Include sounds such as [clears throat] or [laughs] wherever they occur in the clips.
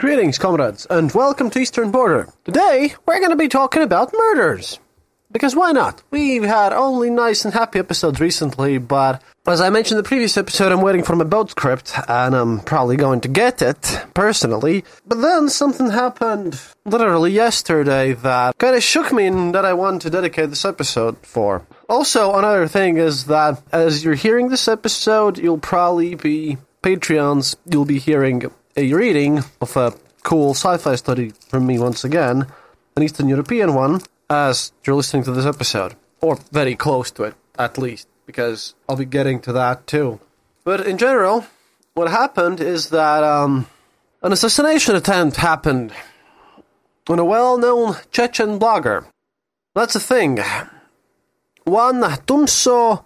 Greetings, comrades, and welcome to Eastern Border. Today, we're going to be talking about murders. Because why not? We've had only nice and happy episodes recently, but as I mentioned in the previous episode, I'm waiting for my boat script, and I'm probably going to get it, personally. But then something happened literally yesterday that kind of shook me and that I want to dedicate this episode for. Also, another thing is that as you're hearing this episode, you'll probably be Patreons, you'll be hearing reading of a cool sci-fi study from me once again, an Eastern European one, as you're listening to this episode. Or very close to it, at least, because I'll be getting to that too. But in general, what happened is that um, an assassination attempt happened on a well-known Chechen blogger. That's the thing. One Tumso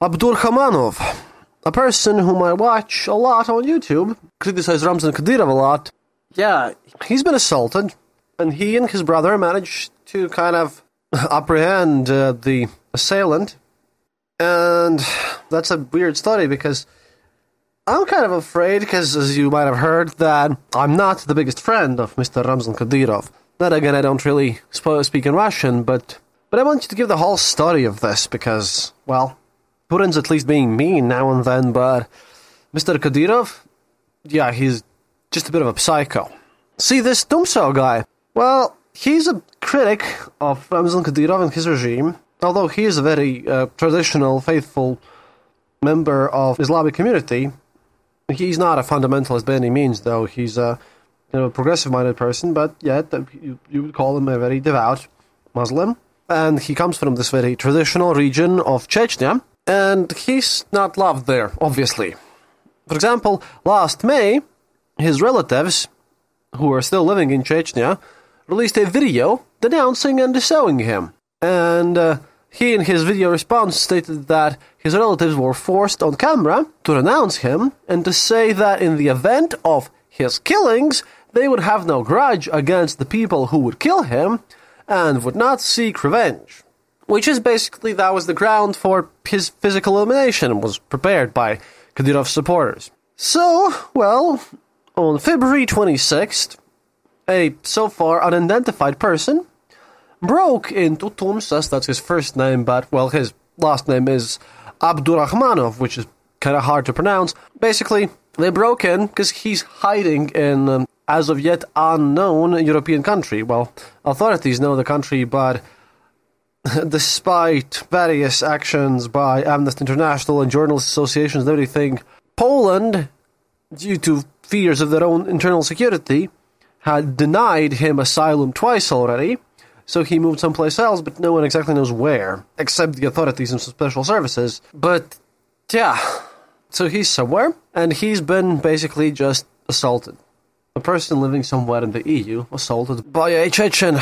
Abdurkhamanov, a person whom I watch a lot on YouTube, criticize Ramzan Kadyrov a lot. Yeah, he's been assaulted, and he and his brother managed to kind of apprehend uh, the assailant. And that's a weird story because I'm kind of afraid, because as you might have heard, that I'm not the biggest friend of Mr. Ramzan Kadyrov. Then again, I don't really speak in Russian, but but I want you to give the whole story of this because, well, Putin's at least being mean now and then, but Mr. Kadyrov, yeah, he's just a bit of a psycho. See, this Tumso guy, well, he's a critic of Ramzan Kadyrov and his regime, although he is a very uh, traditional, faithful member of Islamic community. He's not a fundamentalist by any means, though. He's a you know, progressive-minded person, but yet you, you would call him a very devout Muslim. And he comes from this very traditional region of Chechnya, and he's not loved there, obviously. For example, last May, his relatives, who are still living in Chechnya, released a video denouncing and disowning him. And uh, he, in his video response, stated that his relatives were forced on camera to renounce him and to say that in the event of his killings, they would have no grudge against the people who would kill him and would not seek revenge. Which is basically that was the ground for his physical elimination was prepared by Kadyrov's supporters. So, well, on February 26th, a so far unidentified person broke into Tumsas, that's his first name, but, well, his last name is Abdurrahmanov, which is kind of hard to pronounce. Basically, they broke in because he's hiding in, um, as of yet unknown, European country. Well, authorities know the country, but [laughs] despite various actions by Amnesty International and journalist associations and everything, Poland, due to fears of their own internal security, had denied him asylum twice already. So he moved someplace else, but no one exactly knows where, except the authorities and special services. But yeah, so he's somewhere, and he's been basically just assaulted. A person living somewhere in the EU assaulted by a Chechen,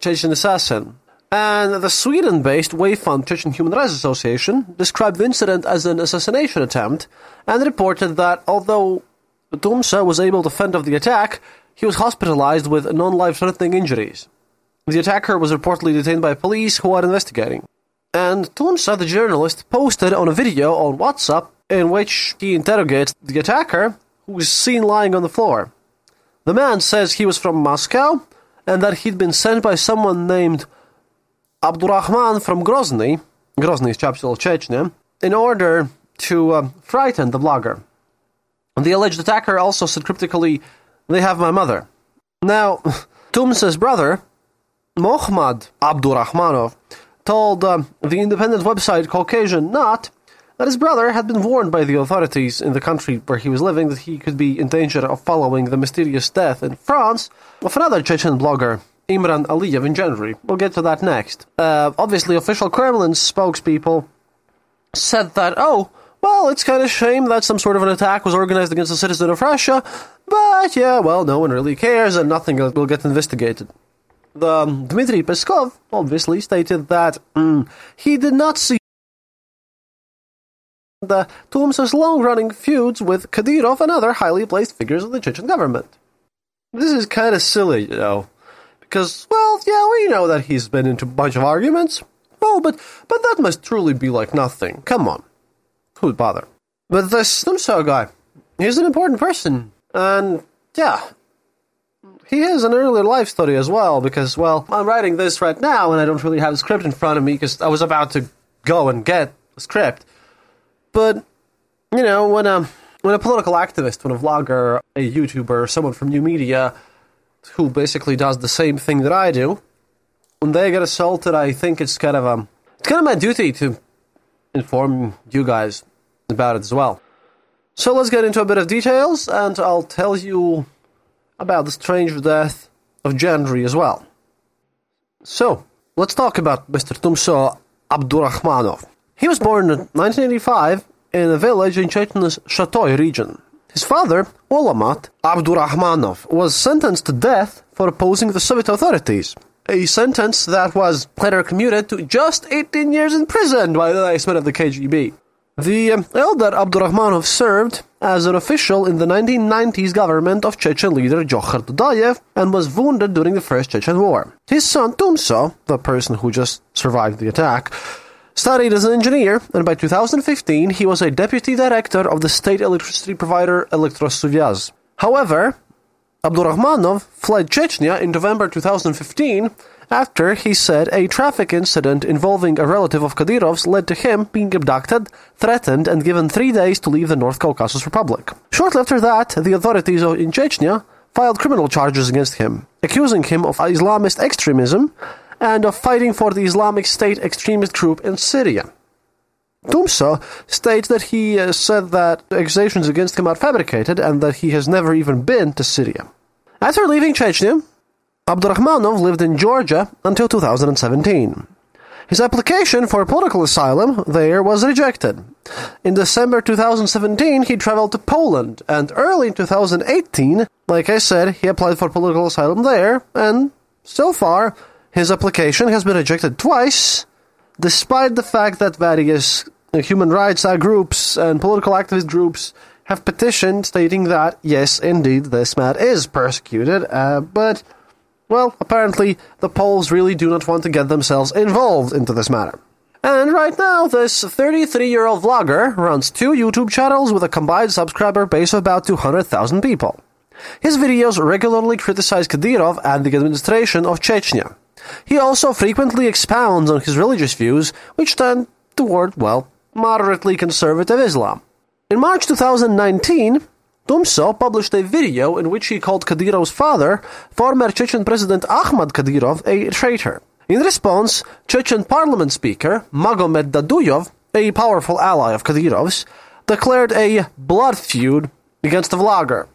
Chechen assassin. And the Sweden based Vayfond Chechen Human Rights Association described the incident as an assassination attempt and reported that although Tumsa was able to fend off the attack, he was hospitalized with non life threatening injuries. The attacker was reportedly detained by police who are investigating. And Tumsa, the journalist, posted on a video on WhatsApp in which he interrogates the attacker, who is seen lying on the floor. The man says he was from Moscow and that he'd been sent by someone named Abdurrahman from Grozny, Grozny is capital Chechnya, in order to uh, frighten the blogger. The alleged attacker also said cryptically, They have my mother. Now, [laughs] Tumsa's brother, Mohammad Abdurrahmanov, told uh, the independent website Caucasian Knot that his brother had been warned by the authorities in the country where he was living that he could be in danger of following the mysterious death in France of another Chechen blogger, Imran Aliyev in January. We'll get to that next. Uh, obviously, official Kremlin spokespeople said that, oh, well, it's kind of shame that some sort of an attack was organized against a citizen of Russia, but yeah, well, no one really cares and nothing will get investigated. The um, Dmitry Peskov obviously stated that mm, he did not see the Tumsa's long-running feuds with Kadyrov and other highly placed figures of the Chechen government. This is kind of silly, you know. Because, well, yeah, we know that he's been into a bunch of arguments. Oh, but but that must truly be like nothing. Come on. Who'd bother? But this Slimso guy, he's an important person. And, yeah, he has an earlier life story as well, because, well, I'm writing this right now and I don't really have a script in front of me because I was about to go and get a script. But, you know, when a, when a political activist, when a vlogger, a YouTuber, someone from new media who basically does the same thing that I do, when they get assaulted, I think it's kind of um, it's kind of my duty to inform you guys about it as well. So let's get into a bit of details, and I'll tell you about the strange death of Gendry as well. So, let's talk about Mr. Tumso Abdurrahmanov. He was born in 1985 in a village in Chechen's Shatoy region. His father, Olamat Abdurrahmanov, was sentenced to death for opposing the Soviet authorities. A sentence that was later commuted to just 18 years in prison by the nice men of the KGB. The um, elder Abdurrahmanov served as an official in the 1990s government of Chechen leader Djokhar Dudayev and was wounded during the First Chechen War. His son Tumso, the person who just survived the attack, Studied as an engineer, and by 2015 he was a deputy director of the state electricity provider Elektrosuvyaz. However, Abdurrahmanov fled Chechnya in November 2015 after, he said, a traffic incident involving a relative of Kadyrov's led to him being abducted, threatened, and given three days to leave the North Caucasus Republic. Shortly after that, the authorities in Chechnya filed criminal charges against him, accusing him of Islamist extremism and of fighting for the Islamic State extremist group in Syria. Tumsa states that he uh, said that accusations against him are fabricated and that he has never even been to Syria. After leaving Chechnya, Abdurrahmanov lived in Georgia until 2017. His application for political asylum there was rejected. In December 2017, he traveled to Poland, and early in 2018, like I said, he applied for political asylum there, and so far, his application has been rejected twice, despite the fact that various human rights groups and political activist groups have petitioned stating that, yes, indeed, this man is persecuted, uh, but, well, apparently the Poles really do not want to get themselves involved into this matter. And right now, this 33 year old vlogger runs two YouTube channels with a combined subscriber base of about 200,000 people. His videos regularly criticize Kadyrov and the administration of Chechnya. He also frequently expounds on his religious views, which tend toward, well, moderately conservative Islam. In March 2019, Tumso published a video in which he called Kadyrov's father, former Chechen President Ahmad Kadyrov, a traitor. In response, Chechen parliament speaker Magomed Daudov, a powerful ally of Kadyrov's, declared a blood feud against the vlogger.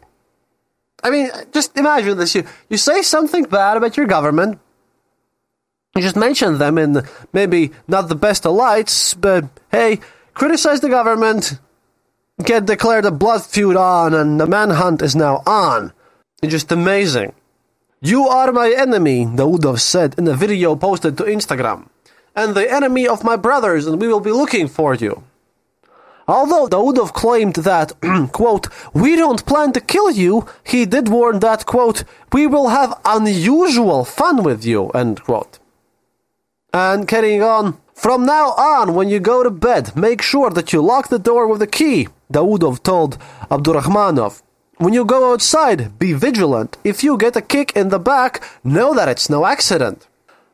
I mean, just imagine this. You, you say something bad about your government, you just mention them in maybe not the best of lights, but hey, criticize the government, get declared a blood feud on, and the manhunt is now on. It's just amazing. You are my enemy, Daudov said in a video posted to Instagram, and the enemy of my brothers, and we will be looking for you. Although Daudov claimed that, [clears throat] quote, we don't plan to kill you, he did warn that, quote, we will have unusual fun with you, end quote. And carrying on, from now on, when you go to bed, make sure that you lock the door with a key, Daudov told Abdurrahmanov. When you go outside, be vigilant. If you get a kick in the back, know that it's no accident.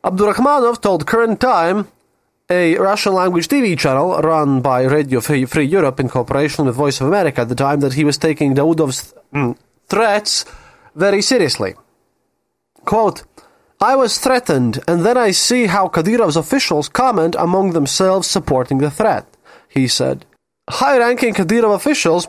Abdurrahmanov told Current Time, a Russian language TV channel run by Radio Free, Europe in cooperation with Voice of America at the time, that he was taking Daudov's mm, threats very seriously. Quote, I was threatened, and then I see how Kadyrov's officials comment among themselves supporting the threat, he said. High ranking Kadyrov officials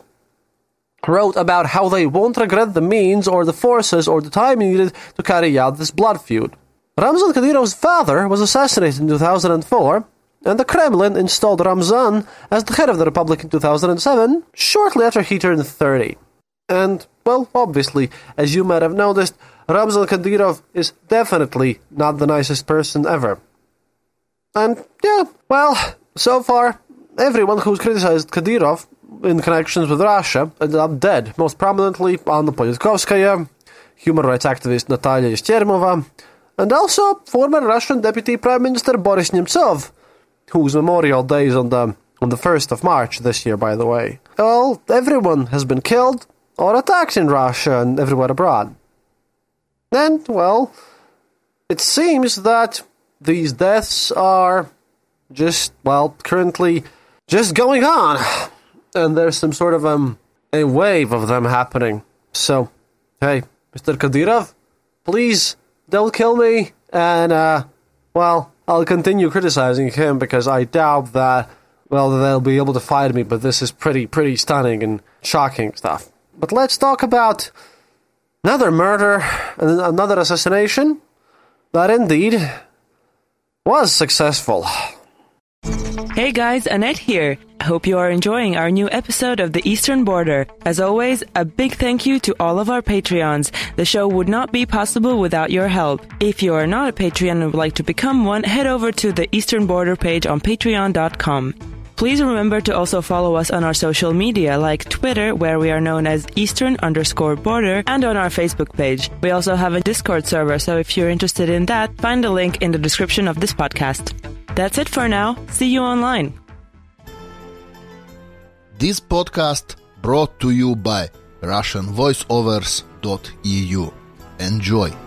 wrote about how they won't regret the means or the forces or the time needed to carry out this blood feud. Ramzan Kadyrov's father was assassinated in 2004, and the Kremlin installed Ramzan as the head of the republic in 2007, shortly after he turned 30. And, well, obviously, as you might have noticed, Ramzan Kadyrov is definitely not the nicest person ever. And, yeah, well, so far, everyone who's criticized Kadyrov in connections with Russia ended up dead, most prominently Anna Politkovskaya, human rights activist Natalia Estemirova, and also former Russian Deputy Prime Minister Boris Nemtsov, whose memorial day is on the on the 1st of March this year, by the way. Well, everyone has been killed or attacked in Russia and everywhere abroad. And, well, it seems that these deaths are just, well, currently just going on. And there's some sort of um, a wave of them happening. So, hey, Mr. Kadyrov, please don't kill me. And, uh, well, I'll continue criticizing him because I doubt that, well, they'll be able to fight me, but this is pretty, pretty stunning and shocking stuff. But let's talk about another murder and another assassination that indeed was successful. Hey guys, Annette here. I hope you are enjoying our new episode of The Eastern Border. As always, a big thank you to all of our Patreons. The show would not be possible without your help. If you are not a Patreon and would like to become one, head over to the Eastern Border page on patreon.com. Please remember to also follow us on our social media like Twitter, where we are known as Eastern underscore border, and on our Facebook page. We also have a Discord server, so if you're interested in that, find the link in the description of this podcast. That's it for now. See you online. This podcast brought to you by RussianVoiceovers.eu. Enjoy.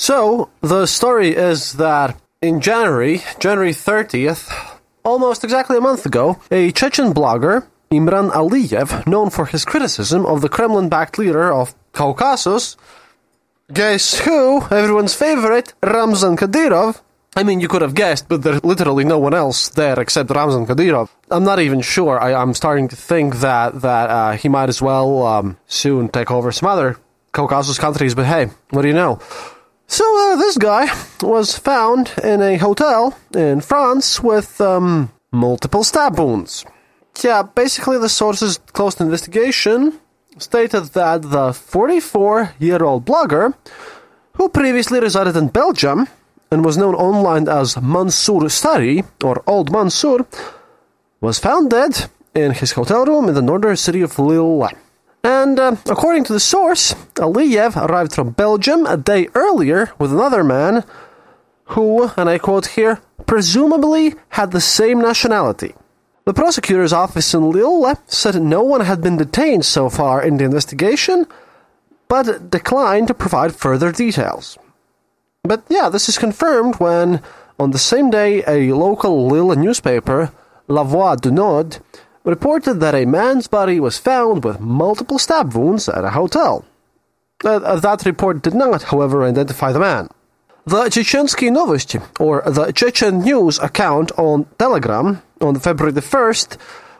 So, the story is that in January, January 30th, almost exactly a month ago, a Chechen blogger, Imran Aliyev, known for his criticism of the Kremlin backed leader of Caucasus, guess who? Everyone's favorite, Ramzan Kadyrov. I mean, you could have guessed, but there's literally no one else there except Ramzan Kadyrov. I'm not even sure. I, am starting to think that that uh, he might as well um, soon take over some other Caucasus countries. But hey, what do you know? So uh, this guy was found in a hotel in France with um, multiple stab wounds. Yeah, basically the sources close to investigation stated that the 44-year-old blogger, who previously resided in Belgium and was known online as Mansour Stari or Old Mansour, was found dead in his hotel room in the northern city of Lille. And uh, according to the source, Aliyev arrived from Belgium a day earlier with another man who, and I quote here, presumably had the same nationality. The prosecutor's office in Lille said no one had been detained so far in the investigation, but declined to provide further details. But yeah, this is confirmed when, on the same day, a local Lille newspaper, La Voix du Nord, reported that a man's body was found with multiple stab wounds at a hotel. Uh, uh, that report did not, however, identify the man. The Chechensky Novosti, or the Chechen News account on Telegram on February the 1st,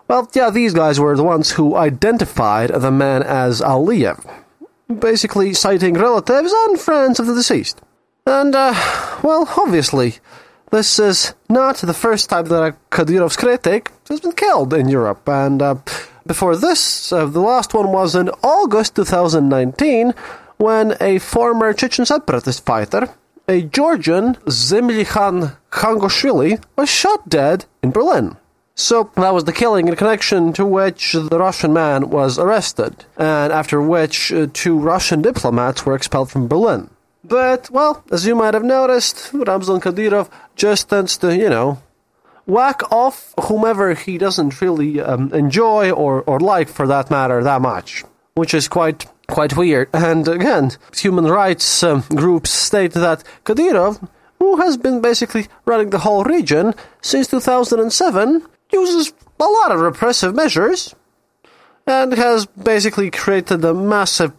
well, yeah, these guys were the ones who identified the man as Aliyev, basically citing relatives and friends of the deceased. And, uh, well, obviously, this is not the first time that a Kadyrov's critic has been killed in Europe, and uh, before this, uh, the last one was in August 2019 when a former Chechen separatist fighter, a Georgian Zelimkhan Khangoshvili, was shot dead in Berlin. So that was the killing in connection to which the Russian man was arrested, and after which uh, two Russian diplomats were expelled from Berlin. But, well, as you might have noticed, Ramzan Kadyrov just tends to, you know, whack off whomever he doesn't really um, enjoy or, or like, for that matter, that much, which is quite quite weird. And again, human rights um, groups state that Kadyrov, who has been basically running the whole region since 2007, uses a lot of repressive measures and has basically created a massive,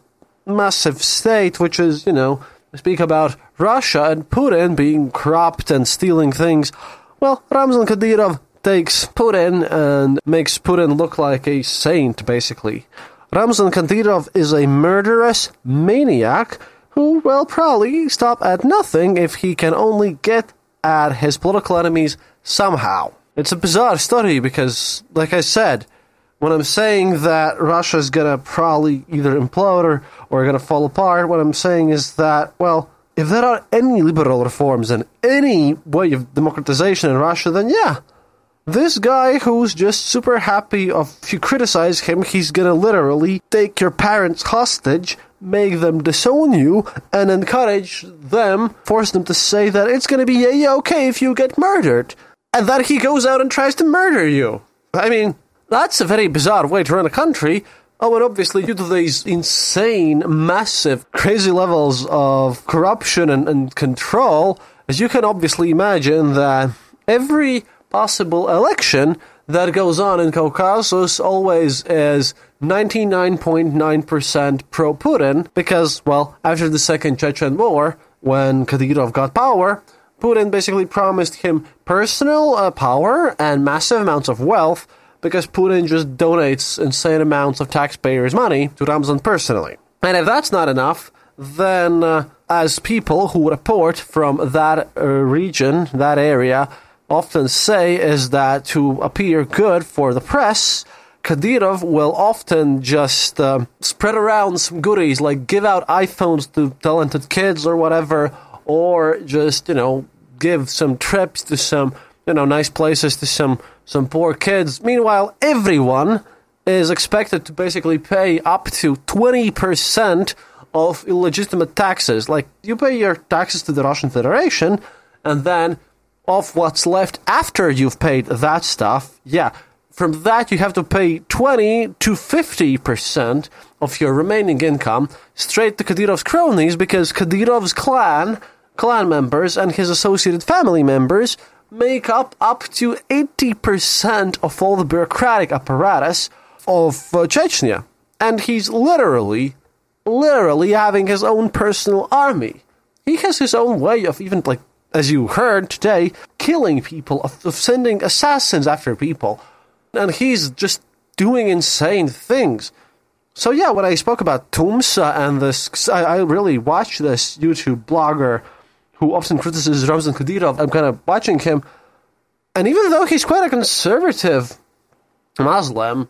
massive state, which is, you know, speak about Russia and Putin being corrupt and stealing things. Well, Ramzan Kadyrov takes Putin and makes Putin look like a saint, basically. Ramzan Kadyrov is a murderous maniac who will probably stop at nothing if he can only get at his political enemies somehow. It's a bizarre story because, like I said, when I'm saying that Russia is gonna probably either implode or, or gonna fall apart, what I'm saying is that, well, if there are any liberal reforms and any way of democratization in Russia, then yeah, this guy who's just super happy of if you criticize him, he's gonna literally take your parents hostage, make them disown you, and encourage them, force them to say that it's gonna be yeah, okay if you get murdered. And that he goes out and tries to murder you. I mean, that's a very bizarre way to run a country. Oh, and obviously, due to these insane, massive, crazy levels of corruption and, and control, as you can obviously imagine, that every possible election that goes on in Caucasus always is 99.9% pro Putin, because, well, after the Second Chechen War, when Kadyrov got power, Putin basically promised him personal uh, power and massive amounts of wealth because Putin just donates insane amounts of taxpayers' money to Ramzan personally. And if that's not enough, then uh, as people who report from that uh, region, that area, often say is that to appear good for the press, Kadyrov will often just uh, spread around some goodies, like give out iPhones to talented kids or whatever, or just, you know, give some trips to some, you know, nice places to some some poor kids. Meanwhile, everyone is expected to basically pay up to 20% of illegitimate taxes. Like, you pay your taxes to the Russian Federation, and then of what's left after you've paid that stuff, yeah, from that you have to pay 20 to 50% of your remaining income straight to Kadyrov's cronies because Kadyrov's clan, clan members, and his associated family members make up up to 80% of all the bureaucratic apparatus of uh, Chechnya. And he's literally, literally having his own personal army. He has his own way of even, like, as you heard today, killing people, of, of sending assassins after people. And he's just doing insane things. So yeah, when I spoke about Tumsa and this, I, I really watched this YouTube blogger who often criticizes Ramzan Kadyrov. I'm kind of watching him, and even though he's quite a conservative Muslim,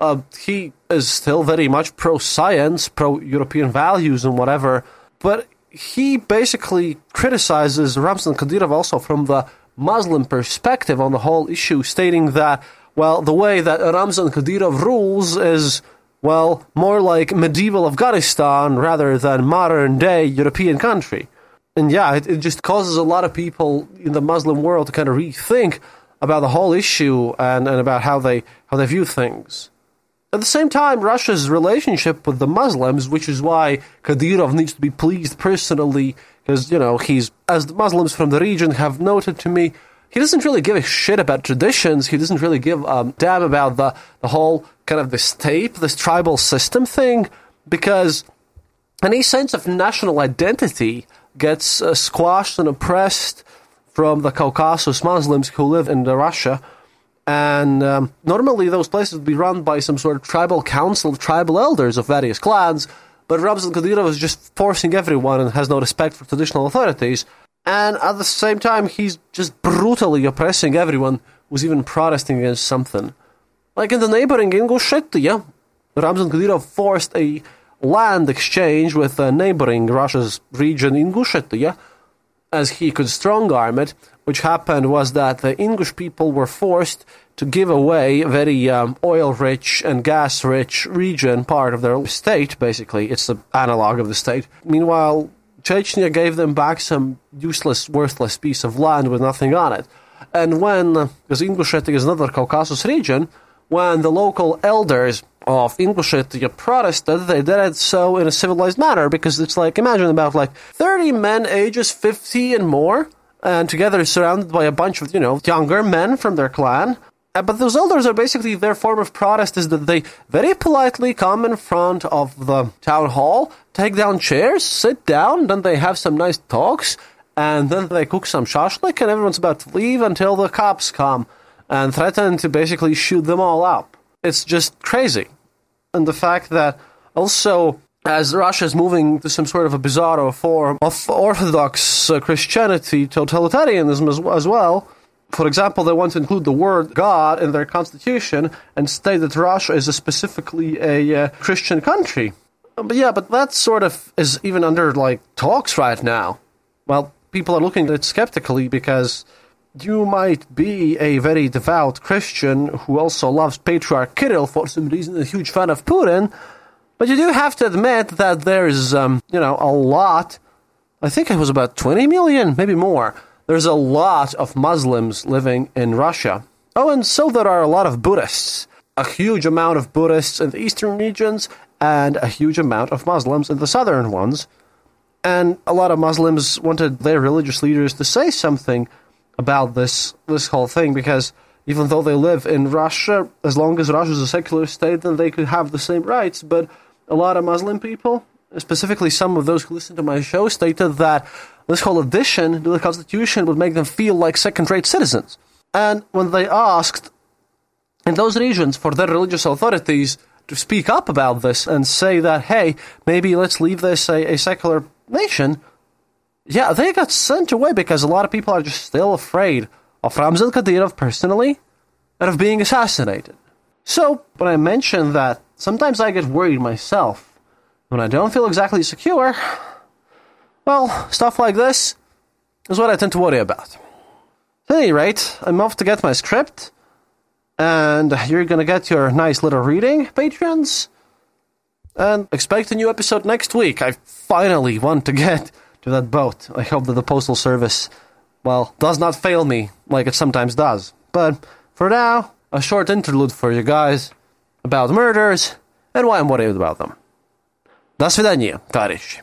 uh, he is still very much pro science, pro European values, and whatever. But he basically criticizes Ramzan Kadyrov also from the Muslim perspective on the whole issue, stating that, well, the way that Ramzan Kadyrov rules is well, more like medieval Afghanistan rather than modern day European country. And yeah, it, it just causes a lot of people in the Muslim world to kind of rethink about the whole issue and, and about how they how they view things. At the same time, Russia's relationship with the Muslims, which is why Kadyrov needs to be pleased personally, because you know he's as the Muslims from the region have noted to me, he doesn't really give a shit about traditions. He doesn't really give a damn about the the whole kind of this tape, this tribal system thing, because any sense of national identity gets uh, squashed and oppressed from the Caucasus Muslims who live in the Russia. And um, normally those places would be run by some sort of tribal council of tribal elders of various clans, but Ramzan Kadyrov is just forcing everyone and has no respect for traditional authorities. And at the same time, he's just brutally oppressing everyone who's even protesting against something. Like in the neighboring Ingushetia, Ramzan Kadyrov forced a land exchange with a neighboring Russia's region Ingushetia, as he could strong arm it. Which happened was that the Ingush people were forced to give away a very um, oil-rich and gas-rich region, part of their state. Basically, it's the analog of the state. Meanwhile, Chechnya gave them back some useless, worthless piece of land with nothing on it. And when, because Ingushetia is another Caucasus region, when the local elders of Ingushetia protested, they did it so in a civilized manner because it's like, imagine about like 30 men ages 50 and more, and together surrounded by a bunch of, you know, younger men from their clan. Uh, but those elders are basically their form of protest is that they very politely come in front of the town hall, take down chairs, sit down, then they have some nice talks, and then they cook some shashlik, and everyone's about to leave until the cops come and threaten to basically shoot them all up. It's just crazy. And the fact that also, as Russia is moving to some sort of a bizarro form of Orthodox uh, Christianity, totalitarianism as, as well, for example, they want to include the word God in their constitution and state that Russia is a specifically a uh, Christian country. But yeah, but that sort of is even under like talks right now. Well, people are looking at it skeptically because you might be a very devout Christian who also loves Patriarch Kirill for some reason, a huge fan of Putin, but you do have to admit that there's, um, you know, a lot. I think it was about 20 million, maybe more. There's a lot of Muslims living in Russia. Oh, and so there are a lot of Buddhists. A huge amount of Buddhists in the eastern regions and a huge amount of Muslims in the southern ones. And a lot of Muslims wanted their religious leaders to say something about this this whole thing because even though they live in Russia, as long as Russia is a secular state, then they could have the same rights. But a lot of Muslim people, specifically some of those who listen to my show, stated that this whole addition to the constitution would make them feel like second-rate citizens. And when they asked in those regions for their religious authorities to speak up about this and say that, hey, maybe let's leave this a, a secular nation, yeah, they got sent away because a lot of people are just still afraid of Ramzan Kadyrov personally and of being assassinated. So, when I mention that sometimes I get worried myself when I don't feel exactly secure, well, stuff like this is what I tend to worry about. At any rate, I'm off to get my script, and you're gonna get your nice little reading, patrons. And expect a new episode next week. I finally want to get to that boat. I hope that the Postal Service, well, does not fail me like it sometimes does. But for now, a short interlude for you guys about murders and why I'm worried about them. До свидания, товарищи.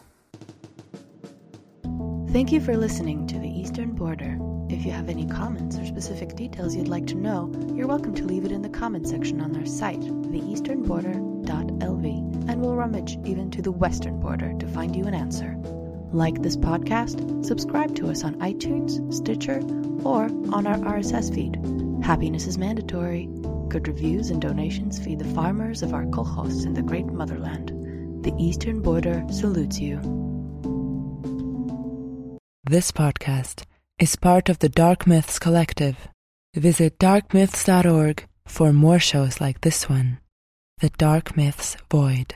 Thank you for listening to The Eastern Border. If you have any comments or specific details you'd like to know, you're welcome to leave it in the comment section on our site, theeasternborder.lv, and we'll rummage even to the western border to find you an answer. Like this podcast, subscribe to us on iTunes, Stitcher, or on our RSS feed. Happiness is mandatory. Good reviews and donations feed the farmers of our kolkhoz in the great motherland. The Eastern Border salutes you. This podcast is part of the Dark Myths Collective. Visit darkmyths.org for more shows like this one The Dark Myths Void.